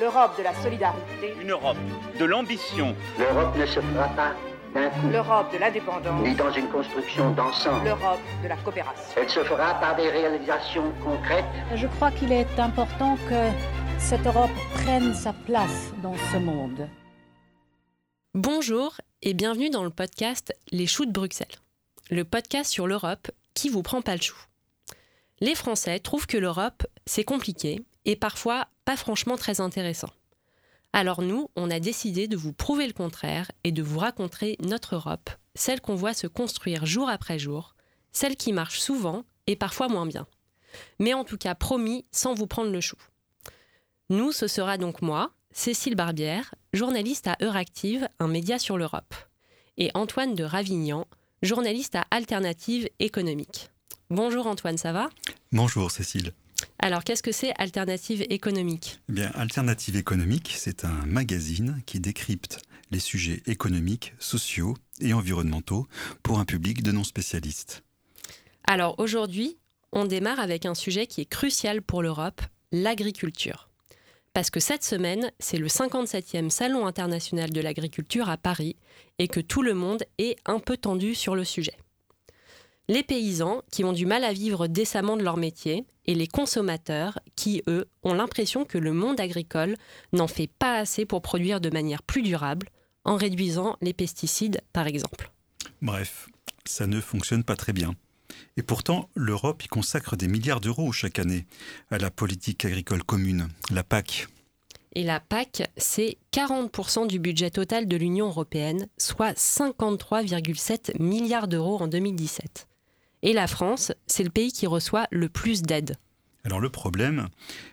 L'Europe de la solidarité. Une Europe de l'ambition. L'Europe ne se fera pas d'un coup, L'Europe de l'indépendance. ni dans une construction d'ensemble. L'Europe de la coopération. Elle se fera par des réalisations concrètes Je crois qu'il est important que cette Europe prenne sa place dans ce monde. Bonjour et bienvenue dans le podcast Les Choux de Bruxelles, le podcast sur l'Europe qui vous prend pas le chou. Les Français trouvent que l'Europe, c'est compliqué et parfois pas franchement très intéressant. Alors nous, on a décidé de vous prouver le contraire et de vous raconter notre Europe, celle qu'on voit se construire jour après jour, celle qui marche souvent et parfois moins bien. Mais en tout cas promis sans vous prendre le chou. Nous, ce sera donc moi, Cécile Barbière, journaliste à Euractiv, un média sur l'Europe, et Antoine de Ravignan, journaliste à Alternative économique. Bonjour Antoine, ça va? Bonjour Cécile. Alors qu'est-ce que c'est Alternative économique Eh bien, Alternative économique, c'est un magazine qui décrypte les sujets économiques, sociaux et environnementaux pour un public de non spécialistes. Alors aujourd'hui, on démarre avec un sujet qui est crucial pour l'Europe, l'agriculture. Parce que cette semaine, c'est le 57e Salon international de l'agriculture à Paris et que tout le monde est un peu tendu sur le sujet. Les paysans qui ont du mal à vivre décemment de leur métier et les consommateurs qui, eux, ont l'impression que le monde agricole n'en fait pas assez pour produire de manière plus durable, en réduisant les pesticides par exemple. Bref, ça ne fonctionne pas très bien. Et pourtant, l'Europe y consacre des milliards d'euros chaque année à la politique agricole commune, la PAC. Et la PAC, c'est 40% du budget total de l'Union européenne, soit 53,7 milliards d'euros en 2017. Et la France, c'est le pays qui reçoit le plus d'aides. Alors le problème,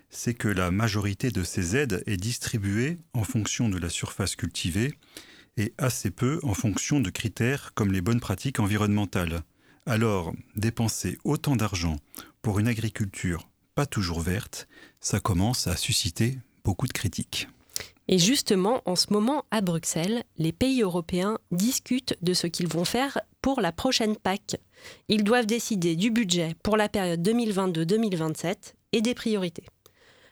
c'est que la majorité de ces aides est distribuée en fonction de la surface cultivée et assez peu en fonction de critères comme les bonnes pratiques environnementales. Alors, dépenser autant d'argent pour une agriculture pas toujours verte, ça commence à susciter beaucoup de critiques. Et justement, en ce moment, à Bruxelles, les pays européens discutent de ce qu'ils vont faire pour la prochaine PAC. Ils doivent décider du budget pour la période 2022-2027 et des priorités.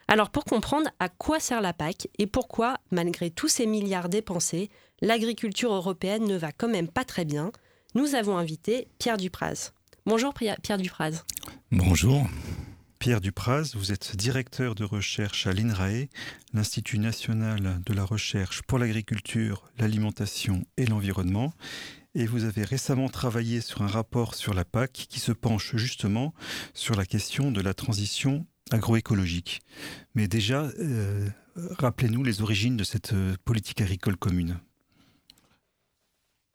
Alors pour comprendre à quoi sert la PAC et pourquoi, malgré tous ces milliards dépensés, l'agriculture européenne ne va quand même pas très bien, nous avons invité Pierre Dupraz. Bonjour Pierre Dupraz. Bonjour. Pierre Dupraz, vous êtes directeur de recherche à l'INRAE, l'Institut national de la recherche pour l'agriculture, l'alimentation et l'environnement. Et vous avez récemment travaillé sur un rapport sur la PAC qui se penche justement sur la question de la transition agroécologique. Mais déjà, euh, rappelez-nous les origines de cette euh, politique agricole commune.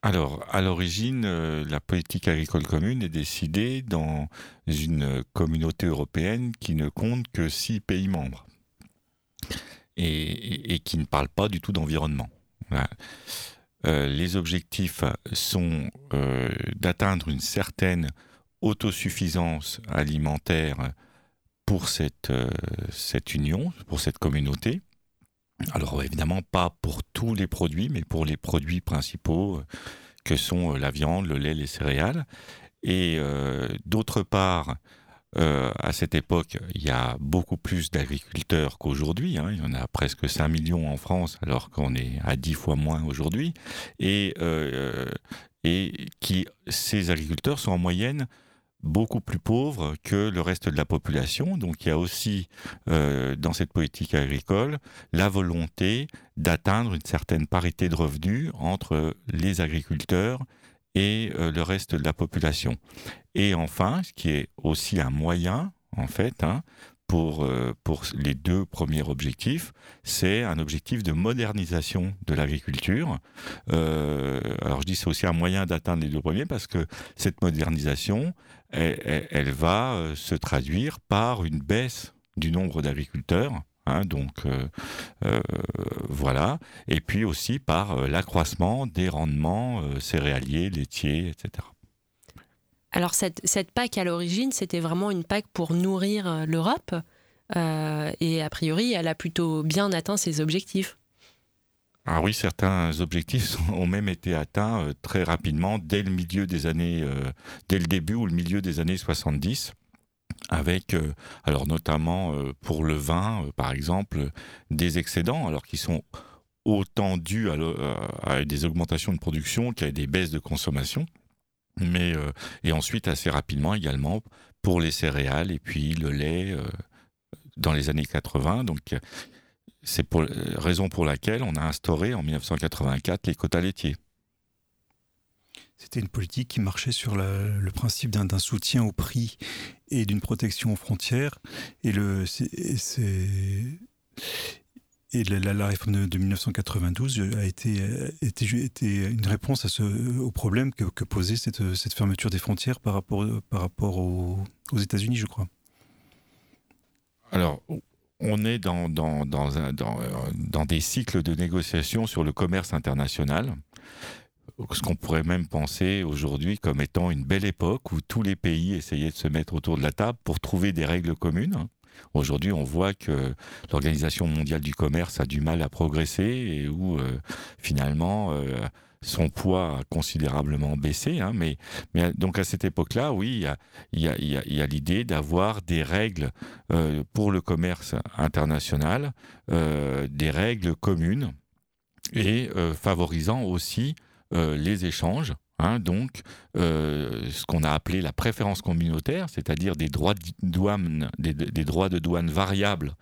Alors, à l'origine, euh, la politique agricole commune est décidée dans une communauté européenne qui ne compte que six pays membres et, qui ne parle pas du tout d'environnement. Euh, les objectifs sont euh, d'atteindre une certaine autosuffisance alimentaire pour cette, cette union, pour cette communauté. Alors évidemment pas pour tous les produits, mais pour les produits principaux euh, que sont euh, la viande, le lait, les céréales. Et euh, d'autre part, à cette époque, il y a beaucoup plus d'agriculteurs qu'aujourd'hui. Hein. Il y en a presque 5 millions en France, alors qu'on est à 10 fois moins aujourd'hui. Et, et qui, ces agriculteurs sont en moyenne beaucoup plus pauvres que le reste de la population. Donc il y a aussi euh, dans cette politique agricole la volonté d'atteindre une certaine parité de revenus entre les agriculteurs et euh, le reste de la population. Et enfin, ce qui est aussi un moyen, en fait, hein, pour, euh, pour les deux premiers objectifs, c'est un objectif de modernisation de l'agriculture. Euh, alors je dis c'est aussi un moyen d'atteindre les deux premiers parce que cette modernisation, elle, va euh, se traduire par une baisse du nombre d'agriculteurs. Hein, donc voilà, et puis aussi par l'accroissement des rendements céréaliers, laitiers, etc. Alors cette, cette PAC à l'origine, c'était vraiment une PAC pour nourrir euh, l'Europe, euh, et a priori, elle a plutôt bien atteint ses objectifs. Ah oui, certains objectifs ont même été atteints euh, très rapidement dès le milieu des années, dès le début ou le milieu des années 70, avec, alors notamment pour le vin, par exemple, des excédents, alors qui sont autant dus à des augmentations de production qu'à des baisses de consommation. Mais, euh, et ensuite, assez rapidement également, pour les céréales et puis le lait euh, dans les années 80. Donc, euh, c'est pour, raison pour laquelle on a instauré en 1984 les quotas laitiers. C'était une politique qui marchait sur le principe d'un soutien au prix et d'une protection aux frontières. Et, le, et c'est- et la, réforme de, de 1992 a été, était une réponse ce, au problème que, posait cette, fermeture des frontières par rapport, aux, États-Unis, je crois. Alors, on est dans, euh, dans des cycles de négociations sur le commerce international. Ce qu'on pourrait même penser aujourd'hui comme étant une belle époque où tous les pays essayaient de se mettre autour de la table pour trouver des règles communes. Aujourd'hui, on voit que l'Organisation mondiale du commerce a du mal à progresser et où euh, finalement euh, son poids a considérablement baissé. hein. mais, donc à cette époque-là, oui, il y a, l'idée d'avoir des règles euh, pour le commerce international, des règles communes et favorisant aussi les échanges. Hein, donc, euh, ce qu'on a appelé la préférence communautaire, c'est-à-dire des droits de douane, des, droits de douane variables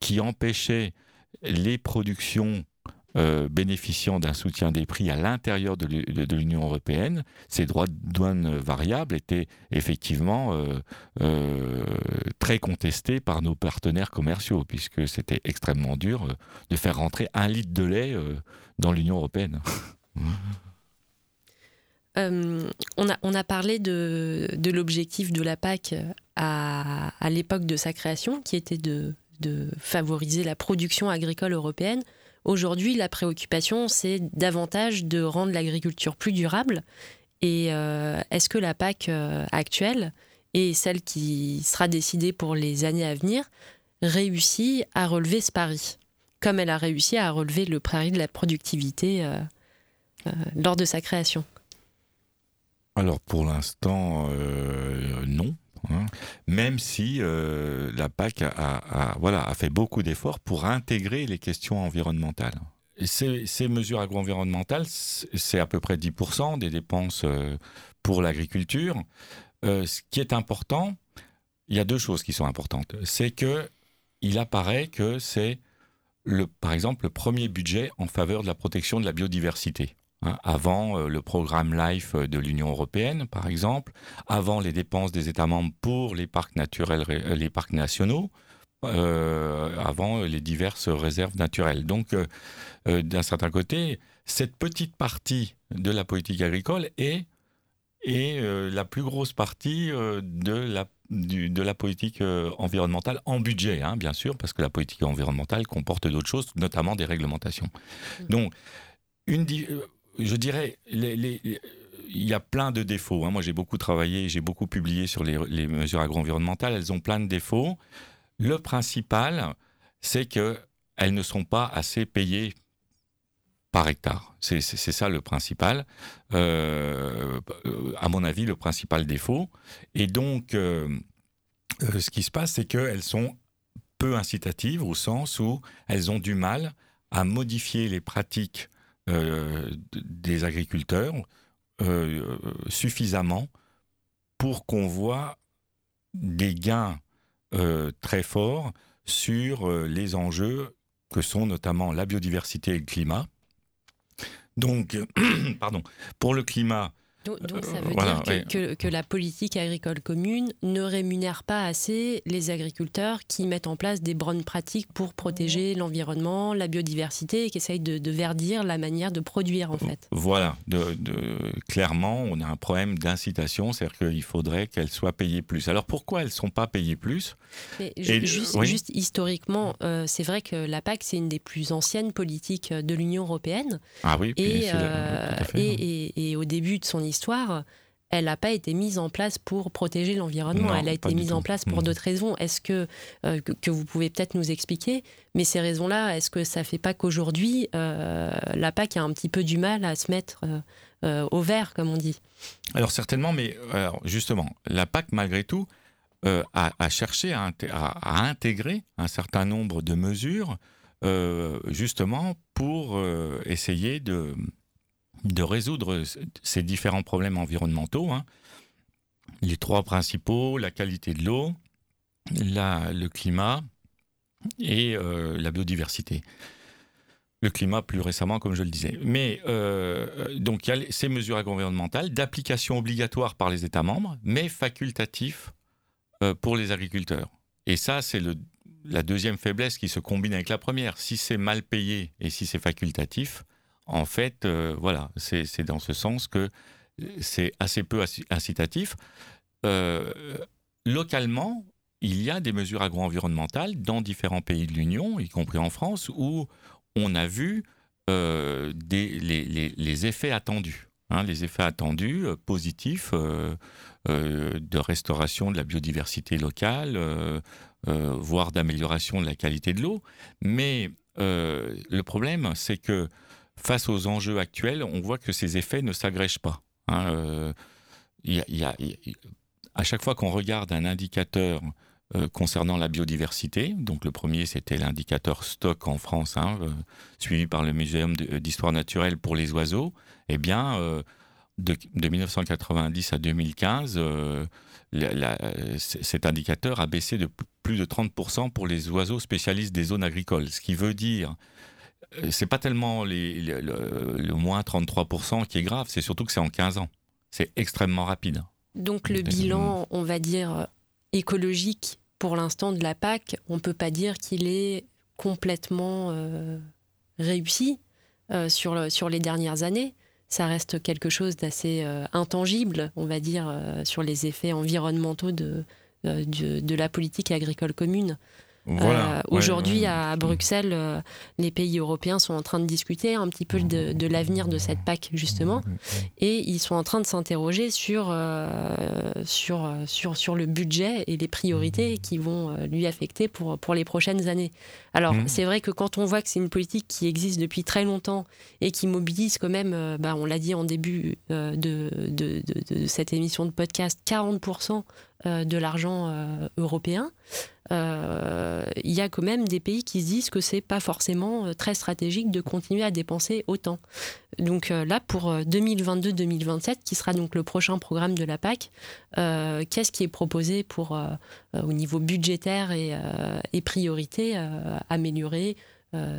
qui empêchaient les productions euh, bénéficiant d'un soutien des prix à l'intérieur de l'U- de l'Union européenne, ces droits de douane variables étaient effectivement euh, très contestés par nos partenaires commerciaux, puisque c'était extrêmement dur de faire rentrer un litre de lait dans l'Union européenne. Euh, on, a, parlé de, l'objectif de la PAC à, à l'époque de sa création, qui était de, favoriser la production agricole européenne. Aujourd'hui, la préoccupation, c'est davantage de rendre l'agriculture plus durable. Et euh, est-ce que la PAC euh, actuelle et celle qui sera décidée pour les années à venir réussit à relever ce pari, comme elle a réussi à relever le pari de la productivité euh, euh, lors de sa création? Alors pour l'instant, euh, non. hein. Même si euh, la PAC a, fait beaucoup d'efforts pour intégrer les questions environnementales. Ces, mesures agro-environnementales, c'est à peu près 10% des dépenses euh, pour l'agriculture. Ce qui est important, il y a deux choses qui sont importantes. C'est que il apparaît que c'est, par exemple, le premier budget en faveur de la protection de la biodiversité. Hein, avant euh, le programme LIFE de l'Union européenne, par exemple, avant les dépenses des États membres pour les parcs naturels, euh, les parcs nationaux, euh, avant les diverses réserves naturelles. Donc, euh, euh, d'un certain côté, cette petite partie de la politique agricole est, est euh, la plus grosse partie euh, de la du- de la politique euh, environnementale en budget, hein, bien sûr, parce que la politique environnementale comporte d'autres choses, notamment des réglementations. Donc, une, euh, je dirais, il y a plein de défauts. hein. Moi, j'ai beaucoup travaillé, j'ai beaucoup publié sur les, mesures agro-environnementales. Elles ont plein de défauts. Le principal, c'est que elles ne sont pas assez payées par hectare. C'est ça le principal. Euh, à mon avis, le principal défaut. Et donc, euh, euh, ce qui se passe, c'est qu'elles sont peu incitatives au sens où elles ont du mal à modifier les pratiques des agriculteurs euh, suffisamment pour qu'on voit des gains euh, très forts sur euh, les enjeux que sont notamment la biodiversité et le climat. Donc, pardon, pour le climat, Donc, donc ça Euh, veut voilà, dire que, ouais. que- que la politique agricole commune ne rémunère pas assez les agriculteurs qui mettent en place des bonnes pratiques pour protéger l'environnement, la biodiversité et qui essayent de, de verdir la manière de produire en fait. Voilà, de, de- clairement, on a un problème d'incitation, c'est-à-dire qu'il faudrait qu'elles soient payées plus. Alors pourquoi elles ne sont pas payées plus? Mais Et juste, oui. juste historiquement, euh, c'est vrai que la PAC, c'est une des plus anciennes politiques de l'Union européenne. Ah oui, Et, euh, tout à fait. et, et- et au début de son histoire, elle n'a pas été mise en place pour protéger l'environnement. Elle a été mise tout. en place pour Mhm. d'autres raisons. Est-ce que, euh, que, que vous pouvez peut-être nous expliquer Mais ces raisons-là, est-ce que ça fait pas qu'aujourd'hui, euh, la PAC a un petit peu du mal à se mettre euh, au vert, comme on dit? Alors certainement, mais alors, justement, la PAC, malgré tout, a, cherché à, intégrer un certain nombre de mesures justement pour essayer de, de résoudre ces différents problèmes environnementaux. Hein. Les trois principaux, la qualité de l'eau, le climat et la biodiversité le climat plus récemment, comme je le disais. Mais euh, donc il y a ces mesures environnementales d'application obligatoire par les États membres, mais facultatif euh, pour les agriculteurs. Et ça, c'est la deuxième faiblesse qui se combine avec la première. Si c'est mal payé et si c'est facultatif, en fait, euh, voilà, c'est dans ce sens que c'est assez peu incitatif. localement, il y a des mesures agro-environnementales dans différents pays de l'Union, y compris en France, où on a vu euh, les, effets attendus. Hein, les effets attendus euh, positifs euh, de restauration de la biodiversité locale, voire d'amélioration de la qualité de l'eau. Mais le problème, c'est que face aux enjeux actuels, on voit que ces effets ne s'agrègent pas. Hein, à chaque fois qu'on regarde un indicateur euh, concernant la biodiversité. Donc le premier, c'était l'indicateur stock en France, hein, euh, suivi par le Muséum d'histoire naturelle pour les oiseaux. Eh bien, euh, de, 1990 à 2015, cet indicateur a baissé de plus de 30% pour les oiseaux spécialistes des zones agricoles. Ce qui veut dire, c'est pas tellement le, le moins 33% qui est grave, c'est surtout que c'est en 15 ans. C'est extrêmement rapide. Donc le bilan, on va dire, écologique pour l'instant de la PAC, on ne peut pas dire qu'il est complètement euh, réussi euh, sur, sur les dernières années. Ça reste quelque chose d'assez euh, intangible, on va dire, sur les effets environnementaux de, de, la politique agricole commune. Euh, aujourd'hui, à Bruxelles, euh, les pays européens sont en train de discuter un petit peu de, l'avenir de cette PAC, justement, et ils sont en train de s'interroger sur, euh, sur, sur, sur le budget et les priorités qui vont lui affecter pour, pour les prochaines années. Alors, mmh. c'est vrai que quand on voit que c'est une politique qui existe depuis très longtemps et qui mobilise quand même, bah, on l'a dit en début de, de, de, cette émission de podcast, 40% de l'argent européen, euh, il y a quand même des pays qui se disent que c'est pas forcément euh, très stratégique de continuer à dépenser autant. Donc euh, là, pour 2022-2027, qui sera donc le prochain programme de la PAC, qu'est-ce qui est proposé pour, au niveau budgétaire et, et priorité, améliorer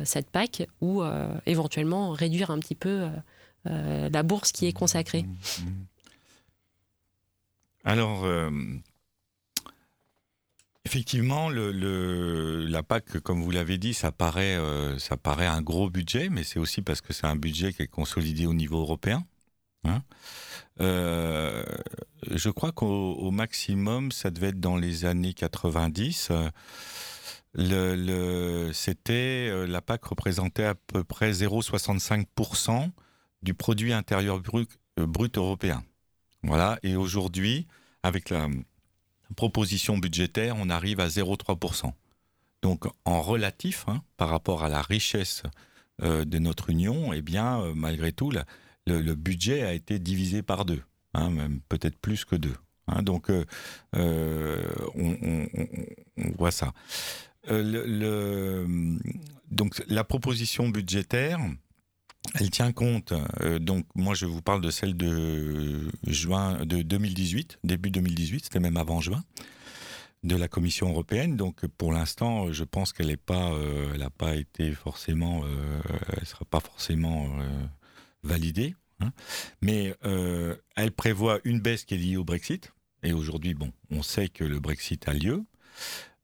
cette PAC ou éventuellement réduire un petit peu la bourse qui est consacrée? Alors, Effectivement, la PAC, comme vous l'avez dit, ça paraît, euh, ça paraît un gros budget, mais c'est aussi parce que c'est un budget qui est consolidé au niveau européen. Hein. Euh, je crois qu'au maximum, ça devait être dans les années 90. Le, le, c'était euh, la PAC représentait à peu près 0,65% du produit intérieur brut, brut européen. Voilà. Et aujourd'hui, avec la proposition budgétaire, on arrive à 0,3%. Donc en relatif, hein, par rapport à la richesse euh, de notre Union, eh bien, euh, malgré tout, le, budget a été divisé par deux, hein, même peut-être plus que deux. Hein. donc euh, on, voit ça. donc la proposition budgétaire, elle tient compte, euh, donc moi je vous parle de celle de juin de 2018, début 2018, c'était même avant juin, de la Commission européenne. Donc pour l'instant, je pense qu'elle n'a pas, euh, pas été forcément, euh, elle sera pas forcément validée. Hein. Mais elle prévoit une baisse qui est liée au Brexit. Et aujourd'hui, bon, on sait que le Brexit a lieu.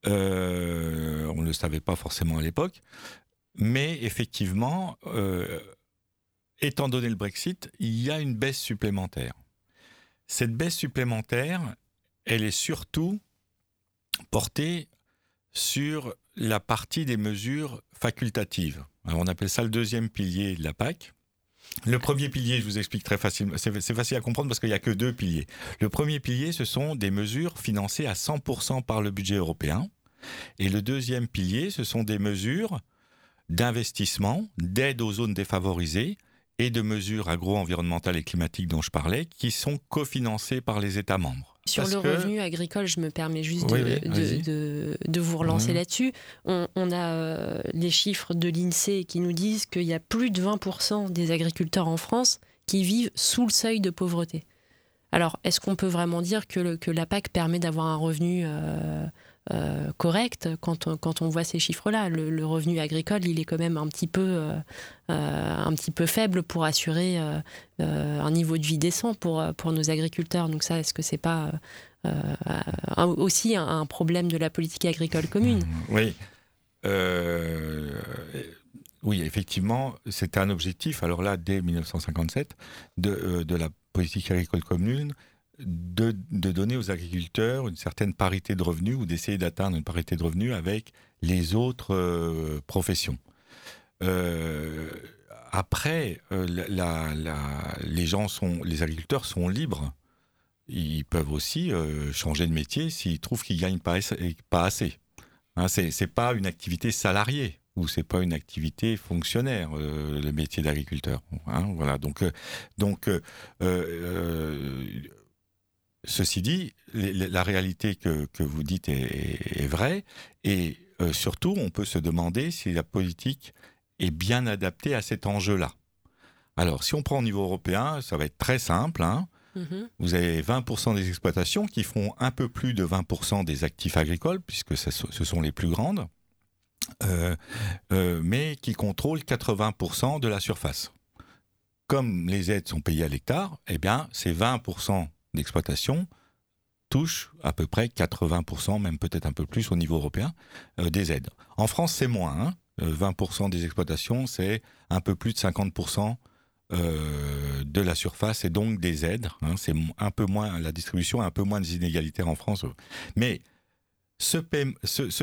on ne le savait pas forcément à l'époque. Mais effectivement, étant donné le Brexit, il y a une baisse supplémentaire. Cette baisse supplémentaire, elle est surtout portée sur la partie des mesures facultatives. on appelle ça le deuxième pilier de la PAC. Le premier pilier, je vous explique très facilement, c'est facile à comprendre parce qu'il n'y a que deux piliers. Le premier pilier, ce sont des mesures financées à 100% par le budget européen. Et le deuxième pilier, ce sont des mesures d'investissement, d'aide aux zones défavorisées, et de mesures agro-environnementales et climatiques dont je parlais, qui sont cofinancées par les États membres. Sur Parce le que- revenu agricole, je me permets juste Oui, de, oui, de- vas-y. de- de vous relancer Oui. là-dessus. On, on a euh, les chiffres de l'INSEE qui nous disent qu'il y a plus de 20% des agriculteurs en France qui vivent sous le seuil de pauvreté. Alors, est-ce qu'on peut vraiment dire que, le- que la PAC permet d'avoir un revenu euh, euh, correct quand on, quand on voit ces chiffres-là le, revenu agricole, il est quand même un petit peu, euh, euh, un petit peu faible pour assurer un niveau de vie décent pour, pour nos agriculteurs. Donc ça, est-ce que c'est pas aussi un, problème de la politique agricole commune? Oui. Euh, oui, effectivement, c'était un objectif, alors là, dès 1957, de, de la politique agricole commune, de, de donner aux agriculteurs une certaine parité de revenus ou d'essayer d'atteindre une parité de revenus avec les autres euh, professions. Euh, après, euh, la- la- les gens sont, les agriculteurs sont libres. Ils peuvent aussi changer de métier s'ils trouvent qu'ils gagnent pas, ass- pas assez. Hein, c'est pas une activité salariée ou c'est pas une activité fonctionnaire le métier d'agriculteur. hein, voilà. Donc donc ceci dit, la réalité que, que vous dites est, vraie et euh, surtout on peut se demander si la politique est bien adaptée à cet enjeu-là. Alors si on prend au niveau européen, ça va être très simple. Hein, Mhm. vous avez 20% des exploitations qui font un peu plus de 20% des actifs agricoles, puisque ce sont- ce sont les plus grandes, euh, euh, mais qui contrôlent 80% de la surface. Comme les aides sont payées à l'hectare, eh bien, ces 20% d'exploitation touchent à peu près 80%, même peut-être un peu plus au niveau européen, euh, des aides. En France, c'est moins. hein. Euh, 20% des exploitations, c'est un peu plus de 50% euh, de la surface et donc des aides. hein. c'est un peu moins la distribution un peu moins inégalitaire en France, mais ce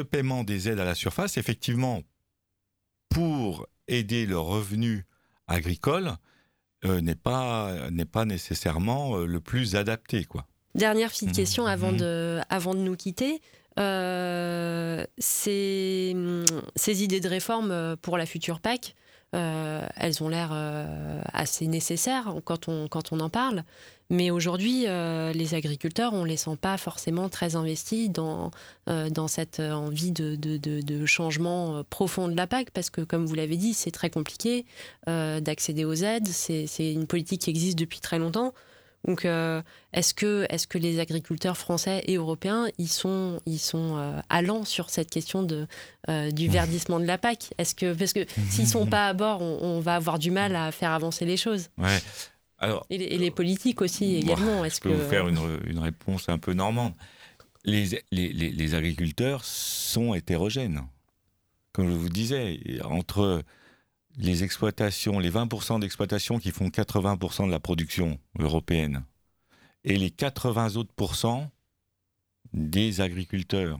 paiement des aides à la surface, effectivement, pour aider le revenu agricole, euh, n'est pas n'est pas nécessairement euh, le plus adapté, quoi. Dernière petite Mhm. question avant Mhm. de, avant de nous quitter. Euh, ces, ces idées de réforme pour la future PAC, euh, elles ont l'air euh, assez nécessaires quand on, quand on en parle. Mais aujourd'hui, euh, les agriculteurs, on ne les sent pas forcément très investis dans, euh, dans cette envie de, de, de- de changement euh, profond de la PAC, parce que, comme vous l'avez dit, c'est très compliqué euh, d'accéder aux aides. C'est une politique qui existe depuis très longtemps. Donc, euh, est-ce que, est que les agriculteurs français et européens, ils sont, ils sont euh, allants sur cette question de, euh, du verdissement de la PAC? Est-ce que, Parce que s'ils sont pas à bord, on, on va avoir du mal à faire avancer les choses. Ouais. Alors, Et les, et les politiques aussi, également. Est-ce je peux que... vous faire une, une réponse un peu normande. Les, les, les- les agriculteurs sont hétérogènes. Comme je vous disais, entre les exploitations, les 20% d'exploitations qui font 80% de la production européenne et les 80 autres des agriculteurs.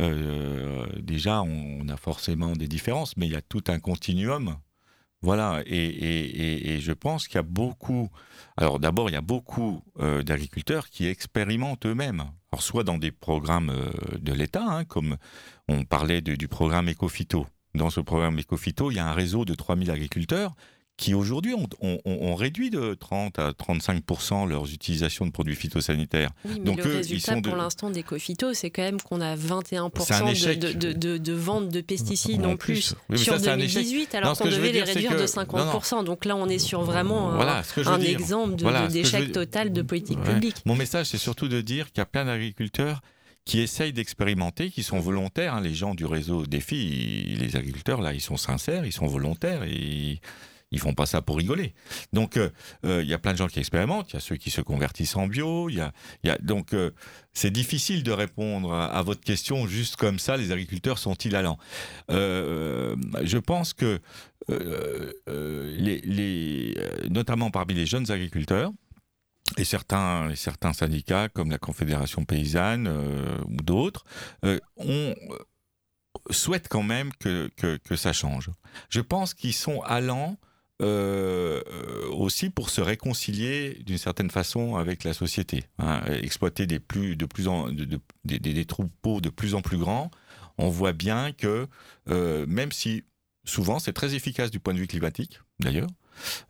Euh, déjà, on, on a forcément des différences, mais il y a tout un continuum. Voilà, et, je pense qu'il y a beaucoup. Alors, d'abord, il y a beaucoup euh, d'agriculteurs qui expérimentent eux-mêmes. Alors, soit dans des programmes euh, de l'État, hein, comme on parlait du programme Ecofito. Dans ce programme Ecofito, il y a un réseau de 3000 agriculteurs qui aujourd'hui ont, ont- ont- ont réduit de 30 à 35 leur utilisation de produits phytosanitaires. Oui, mais Donc, le eux, ils résultat sont de- pour l'instant des Cofito, c'est quand même qu'on a 21% C'est un de, de, de, de- vente de pesticides En en plus, plus. Oui, mais sur ça, c'est un échec. 2018, alors Non, qu'on devait les réduire que- de 50%. Donc là, on est sur vraiment un- Voilà, un dire. exemple Voilà, d'échec total de politique Ouais. publique. Mon message, c'est surtout de dire qu'il y a plein d'agriculteurs qui essayent d'expérimenter, qui sont volontaires. hein. Les gens du réseau Défi, les agriculteurs, là, ils sont sincères, ils sont volontaires et ils, font pas ça pour rigoler. Donc, euh, euh, il y a plein de gens qui expérimentent. Il y a ceux qui se convertissent en bio. Y y a- donc, euh, c'est difficile de répondre à, votre question juste comme ça. Les agriculteurs sont-ils allants? Je pense que, les, notamment parmi les jeunes agriculteurs, et certains, certains syndicats comme la Confédération paysanne ou d'autres ont, souhaitent quand même que, que ça change. Je pense qu'ils sont allants euh, euh, aussi pour se réconcilier d'une certaine façon avec la société. hein. Exploiter des, plus, de plus en, de- de- des, troupeaux de plus en plus grands, on voit bien que euh, même si souvent c'est très efficace du point de vue climatique, d'ailleurs,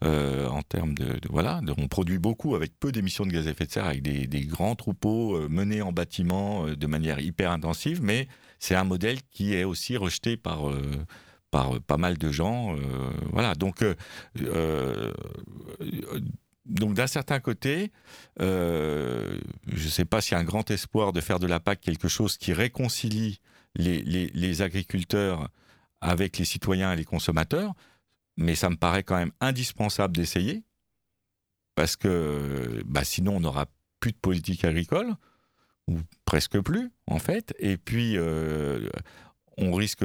en termes de, voilà, on produit beaucoup avec peu d'émissions de gaz à effet de serre, avec des grands troupeaux menés en bâtiment de manière hyper intensive, mais c'est un modèle qui est aussi rejeté par par pas mal de gens. voilà, donc donc d'un certain côté, euh, je ne sais pas s'il y a un grand espoir de faire de la PAC quelque chose qui réconcilie les, agriculteurs avec les citoyens et les consommateurs, mais ça me paraît quand même indispensable d'essayer, parce que bah, sinon on n'aura plus de politique agricole, ou presque plus en fait, et puis euh, on risque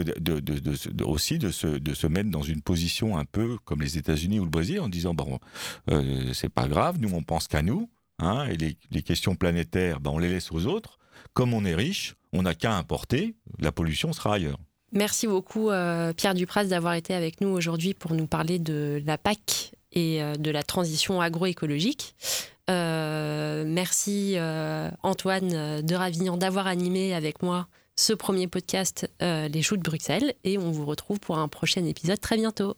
aussi de se, mettre dans une position un peu comme les États-Unis ou le Brésil en disant bon, euh, c'est pas grave, nous on pense qu'à nous, hein, et les, questions planétaires, ben, on les laisse aux autres. Comme on est riche, on n'a qu'à importer, la pollution sera ailleurs. Merci beaucoup euh, Pierre Dupras d'avoir été avec nous aujourd'hui pour nous parler de la PAC et euh, de la transition agroécologique. merci Antoine de Ravignan d'avoir animé avec moi ce premier podcast euh, Les Choux de Bruxelles et on vous retrouve pour un prochain épisode très bientôt.